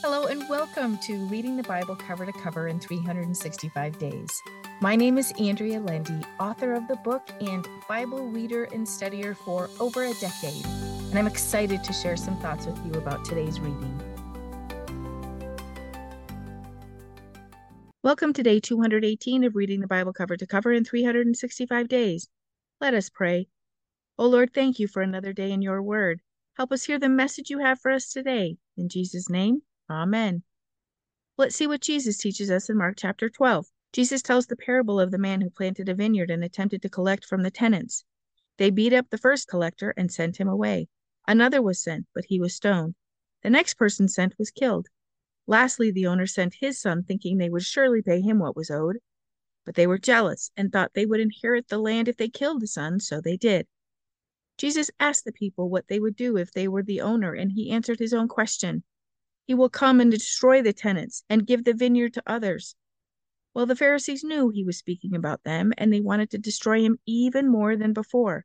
Hello, and welcome to Reading the Bible Cover to Cover in 365 Days. My name is Andrea Lendy, author of the book and Bible reader and studier for over a decade, and I'm excited to share some thoughts with you about today's reading. Welcome to day 218 of Reading the Bible Cover to Cover in 365 Days. Let us pray. O oh Lord, thank you for another day in your word. Help us hear the message you have for us today. In Jesus' name, Amen. Let's see what Jesus teaches us in Mark chapter 12. Jesus tells the parable of the man who planted a vineyard and attempted to collect from the tenants. They beat up the first collector and sent him away. Another was sent, but he was stoned. The next person sent was killed. Lastly, the owner sent his son, thinking they would surely pay him what was owed. But they were jealous and thought they would inherit the land if they killed the son, so they did. Jesus asked the people what they would do if they were the owner, and he answered his own question. He will come and destroy the tenants and give the vineyard to others. Well, the Pharisees knew he was speaking about them, and they wanted to destroy him even more than before.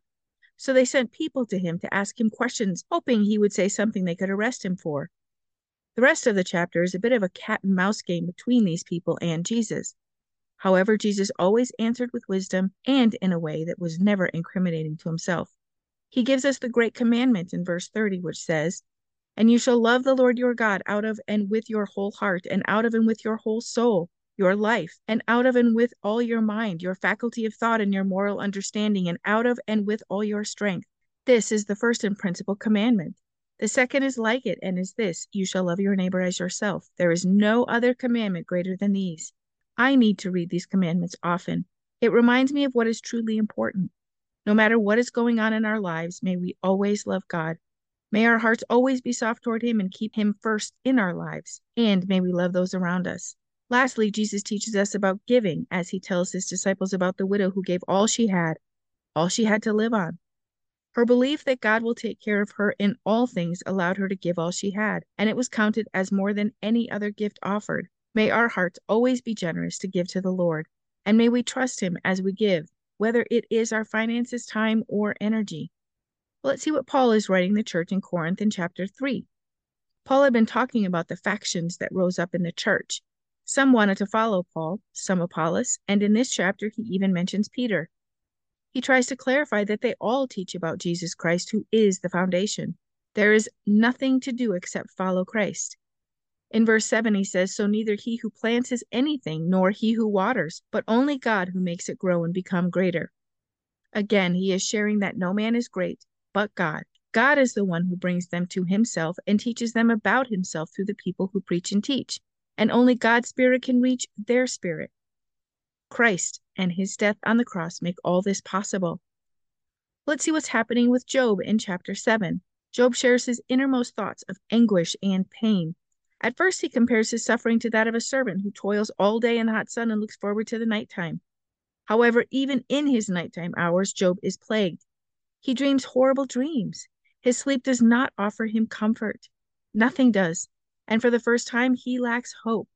So they sent people to him to ask him questions, hoping he would say something they could arrest him for. The rest of the chapter is a bit of a cat and mouse game between these people and Jesus. However, Jesus always answered with wisdom and in a way that was never incriminating to himself. He gives us the great commandment in verse 30, which says, and you shall love the Lord your God out of and with your whole heart, and out of and with your whole soul, your life, and out of and with all your mind, your faculty of thought, and your moral understanding, and out of and with all your strength. This is the first and principal commandment. The second is like it, and is this You shall love your neighbor as yourself. There is no other commandment greater than these. I need to read these commandments often. It reminds me of what is truly important. No matter what is going on in our lives, may we always love God May our hearts always be soft toward Him and keep Him first in our lives, and may we love those around us. Lastly, Jesus teaches us about giving as He tells His disciples about the widow who gave all she had, all she had to live on. Her belief that God will take care of her in all things allowed her to give all she had, and it was counted as more than any other gift offered. May our hearts always be generous to give to the Lord, and may we trust Him as we give, whether it is our finances, time, or energy. Let's see what Paul is writing the church in Corinth in chapter 3. Paul had been talking about the factions that rose up in the church. Some wanted to follow Paul, some Apollos, and in this chapter he even mentions Peter. He tries to clarify that they all teach about Jesus Christ, who is the foundation. There is nothing to do except follow Christ. In verse 7, he says, So neither he who plants is anything, nor he who waters, but only God who makes it grow and become greater. Again, he is sharing that no man is great, but God. God is the one who brings them to himself and teaches them about himself through the people who preach and teach. And only God's Spirit can reach their spirit. Christ and his death on the cross make all this possible. Let's see what's happening with Job in chapter 7. Job shares his innermost thoughts of anguish and pain. At first, he compares his suffering to that of a servant who toils all day in the hot sun and looks forward to the nighttime. However, even in his nighttime hours, Job is plagued. He dreams horrible dreams. His sleep does not offer him comfort. Nothing does. And for the first time, he lacks hope.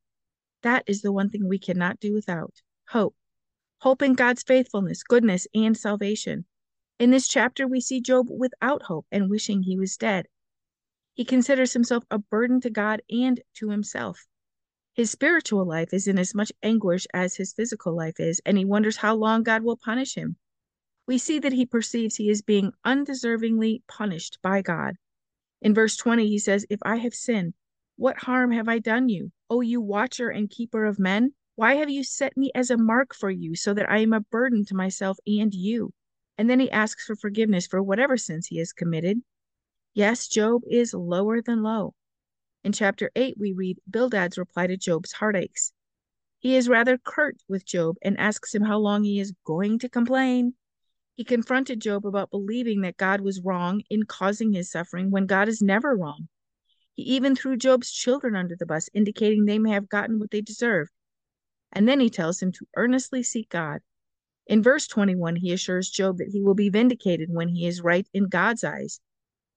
That is the one thing we cannot do without hope. Hope in God's faithfulness, goodness, and salvation. In this chapter, we see Job without hope and wishing he was dead. He considers himself a burden to God and to himself. His spiritual life is in as much anguish as his physical life is, and he wonders how long God will punish him we see that he perceives he is being undeservingly punished by God. In verse 20, he says, If I have sinned, what harm have I done you, O you watcher and keeper of men? Why have you set me as a mark for you, so that I am a burden to myself and you? And then he asks for forgiveness for whatever sins he has committed. Yes, Job is lower than low. In chapter 8, we read Bildad's reply to Job's heartaches. He is rather curt with Job and asks him how long he is going to complain. He confronted Job about believing that God was wrong in causing his suffering when God is never wrong. He even threw Job's children under the bus, indicating they may have gotten what they deserved. And then he tells him to earnestly seek God. In verse 21, he assures Job that he will be vindicated when he is right in God's eyes.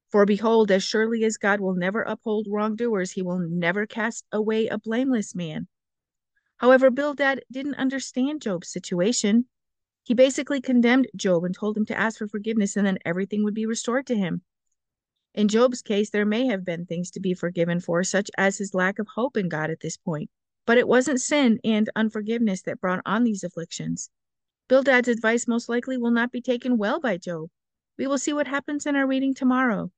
For behold, as surely as God will never uphold wrongdoers, he will never cast away a blameless man. However, Bildad didn't understand Job's situation. He basically condemned Job and told him to ask for forgiveness and then everything would be restored to him. In Job's case, there may have been things to be forgiven for, such as his lack of hope in God at this point, but it wasn't sin and unforgiveness that brought on these afflictions. Bildad's advice most likely will not be taken well by Job. We will see what happens in our reading tomorrow.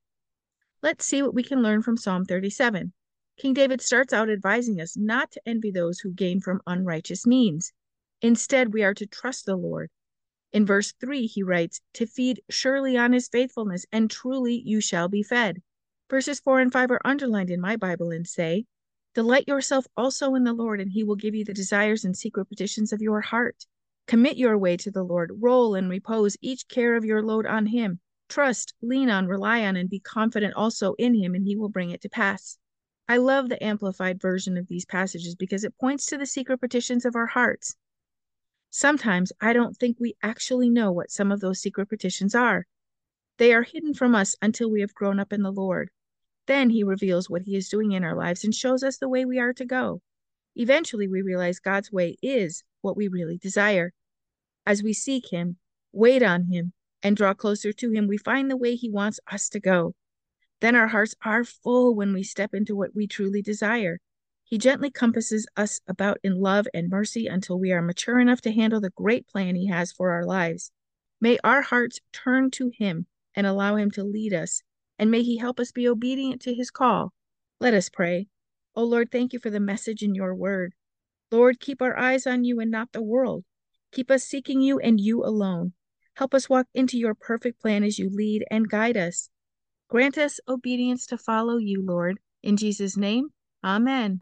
Let's see what we can learn from Psalm 37. King David starts out advising us not to envy those who gain from unrighteous means. Instead, we are to trust the Lord. In verse 3, he writes, To feed surely on his faithfulness, and truly you shall be fed. Verses 4 and 5 are underlined in my Bible and say, Delight yourself also in the Lord, and he will give you the desires and secret petitions of your heart. Commit your way to the Lord, roll and repose each care of your load on him. Trust, lean on, rely on, and be confident also in him, and he will bring it to pass. I love the amplified version of these passages because it points to the secret petitions of our hearts. Sometimes I don't think we actually know what some of those secret petitions are. They are hidden from us until we have grown up in the Lord. Then he reveals what he is doing in our lives and shows us the way we are to go. Eventually, we realize God's way is what we really desire. As we seek him, wait on him, and draw closer to him, we find the way he wants us to go. Then our hearts are full when we step into what we truly desire. He gently compasses us about in love and mercy until we are mature enough to handle the great plan he has for our lives. May our hearts turn to him and allow him to lead us and may He help us be obedient to His call. Let us pray. O Lord, thank you for the message in your word. Lord, keep our eyes on you and not the world. Keep us seeking you and you alone. Help us walk into your perfect plan as you lead and guide us. Grant us obedience to follow you, Lord. In Jesus' name, Amen.